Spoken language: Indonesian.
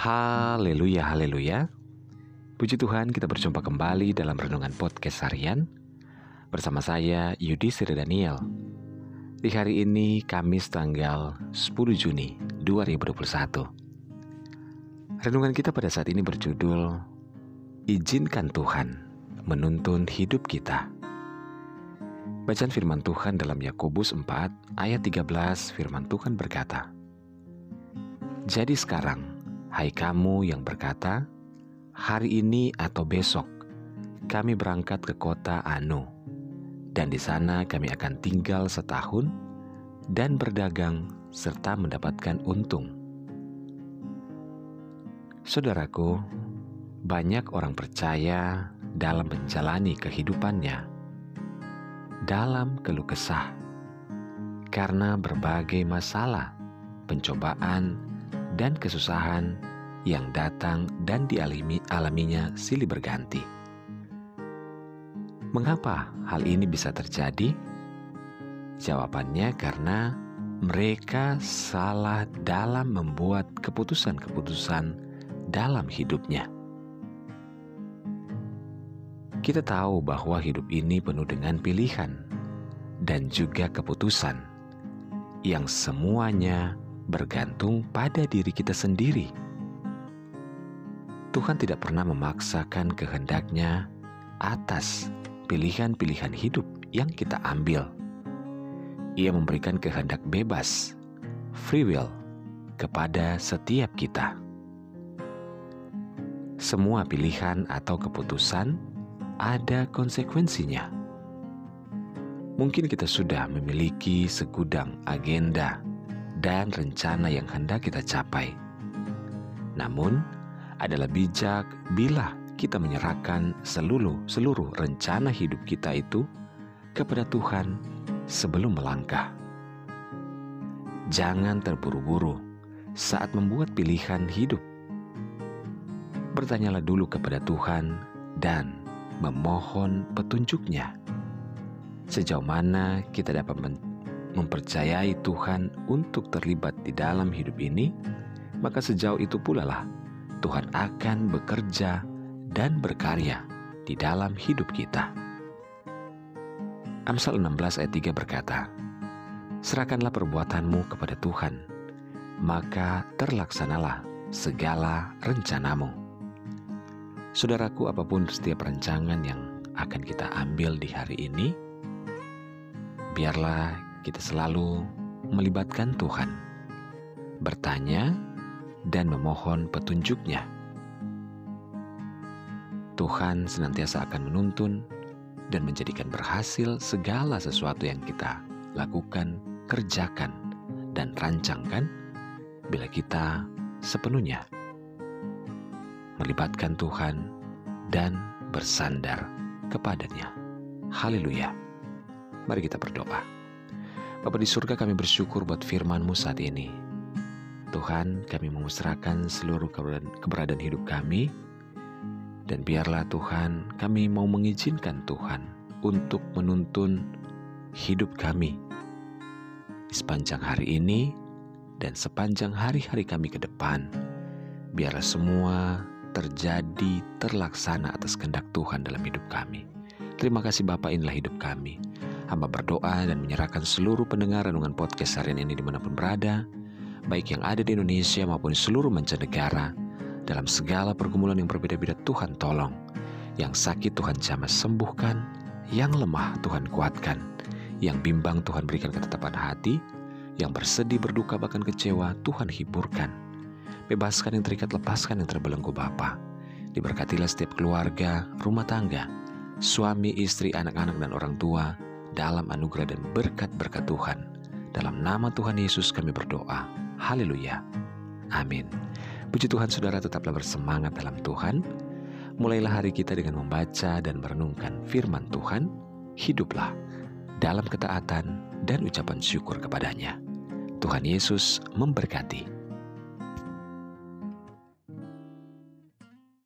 Haleluya, haleluya. Puji Tuhan kita berjumpa kembali dalam Renungan Podcast Harian Bersama saya Yudi Sri Daniel. Di hari ini Kamis tanggal 10 Juni 2021 Renungan kita pada saat ini berjudul Izinkan Tuhan menuntun hidup kita. Bacaan firman Tuhan dalam Yakobus 4 ayat 13 firman Tuhan berkata Jadi sekarang Hai kamu yang berkata, hari ini atau besok kami berangkat ke kota Anu, dan di sana kami akan tinggal setahun dan berdagang serta mendapatkan untung. Saudaraku, banyak orang percaya dalam menjalani kehidupannya dalam keluh kesah karena berbagai masalah, pencobaan, dan kesusahan yang datang dan dialami alaminya silih berganti. Mengapa hal ini bisa terjadi? Jawabannya karena mereka salah dalam membuat keputusan-keputusan dalam hidupnya. Kita tahu bahwa hidup ini penuh dengan pilihan dan juga keputusan yang semuanya bergantung pada diri kita sendiri. Tuhan tidak pernah memaksakan kehendaknya atas pilihan-pilihan hidup yang kita ambil. Ia memberikan kehendak bebas, free will, kepada setiap kita. Semua pilihan atau keputusan ada konsekuensinya. Mungkin kita sudah memiliki segudang agenda dan rencana yang hendak kita capai. Namun, adalah bijak bila kita menyerahkan seluruh seluruh rencana hidup kita itu kepada Tuhan sebelum melangkah. Jangan terburu-buru saat membuat pilihan hidup. Bertanyalah dulu kepada Tuhan dan memohon petunjuknya. Sejauh mana kita dapat mempercayai Tuhan untuk terlibat di dalam hidup ini, maka sejauh itu pula lah Tuhan akan bekerja dan berkarya di dalam hidup kita. Amsal 16 ayat 3 berkata, Serahkanlah perbuatanmu kepada Tuhan, maka terlaksanalah segala rencanamu. Saudaraku, apa pun setiap rancangan yang akan kita ambil di hari ini, biarlah kita selalu melibatkan Tuhan, bertanya, dan memohon petunjuknya. Tuhan senantiasa akan menuntun dan menjadikan berhasil segala sesuatu yang kita lakukan, kerjakan, dan rancangkan bila kita sepenuhnya melibatkan Tuhan dan bersandar kepadanya. Haleluya. Mari kita berdoa. Bapa di surga kami bersyukur buat firman-Mu saat ini. Tuhan, kami memusrahkan seluruh keberadaan hidup kami, dan biarlah Tuhan, kami mau mengizinkan Tuhan untuk menuntun hidup kami sepanjang hari ini dan sepanjang hari-hari kami ke depan. Biarlah semua terjadi terlaksana atas kehendak Tuhan dalam hidup kami. Terima kasih Bapak inilah hidup kami. Hamba berdoa dan menyerahkan seluruh pendengar renungan podcast harian ini di mana pun berada, baik yang ada di Indonesia maupun seluruh mancanegara, dalam segala pergumulan yang berbeda-beda Tuhan tolong. Yang sakit Tuhan jamah sembuhkan, yang lemah Tuhan kuatkan, yang bimbang Tuhan berikan ketetapan hati, yang bersedih, berduka, bahkan kecewa Tuhan hiburkan. Bebaskan yang terikat, lepaskan yang terbelenggu Bapa. Diberkatilah setiap keluarga, rumah tangga, suami, istri, anak-anak, dan orang tua, dalam anugerah dan berkat-berkat Tuhan. Dalam nama Tuhan Yesus kami berdoa. Haleluya. Amin. Puji Tuhan saudara tetaplah bersemangat dalam Tuhan. Mulailah hari kita dengan membaca dan merenungkan firman Tuhan. Hiduplah dalam ketaatan dan ucapan syukur kepadanya. Tuhan Yesus memberkati.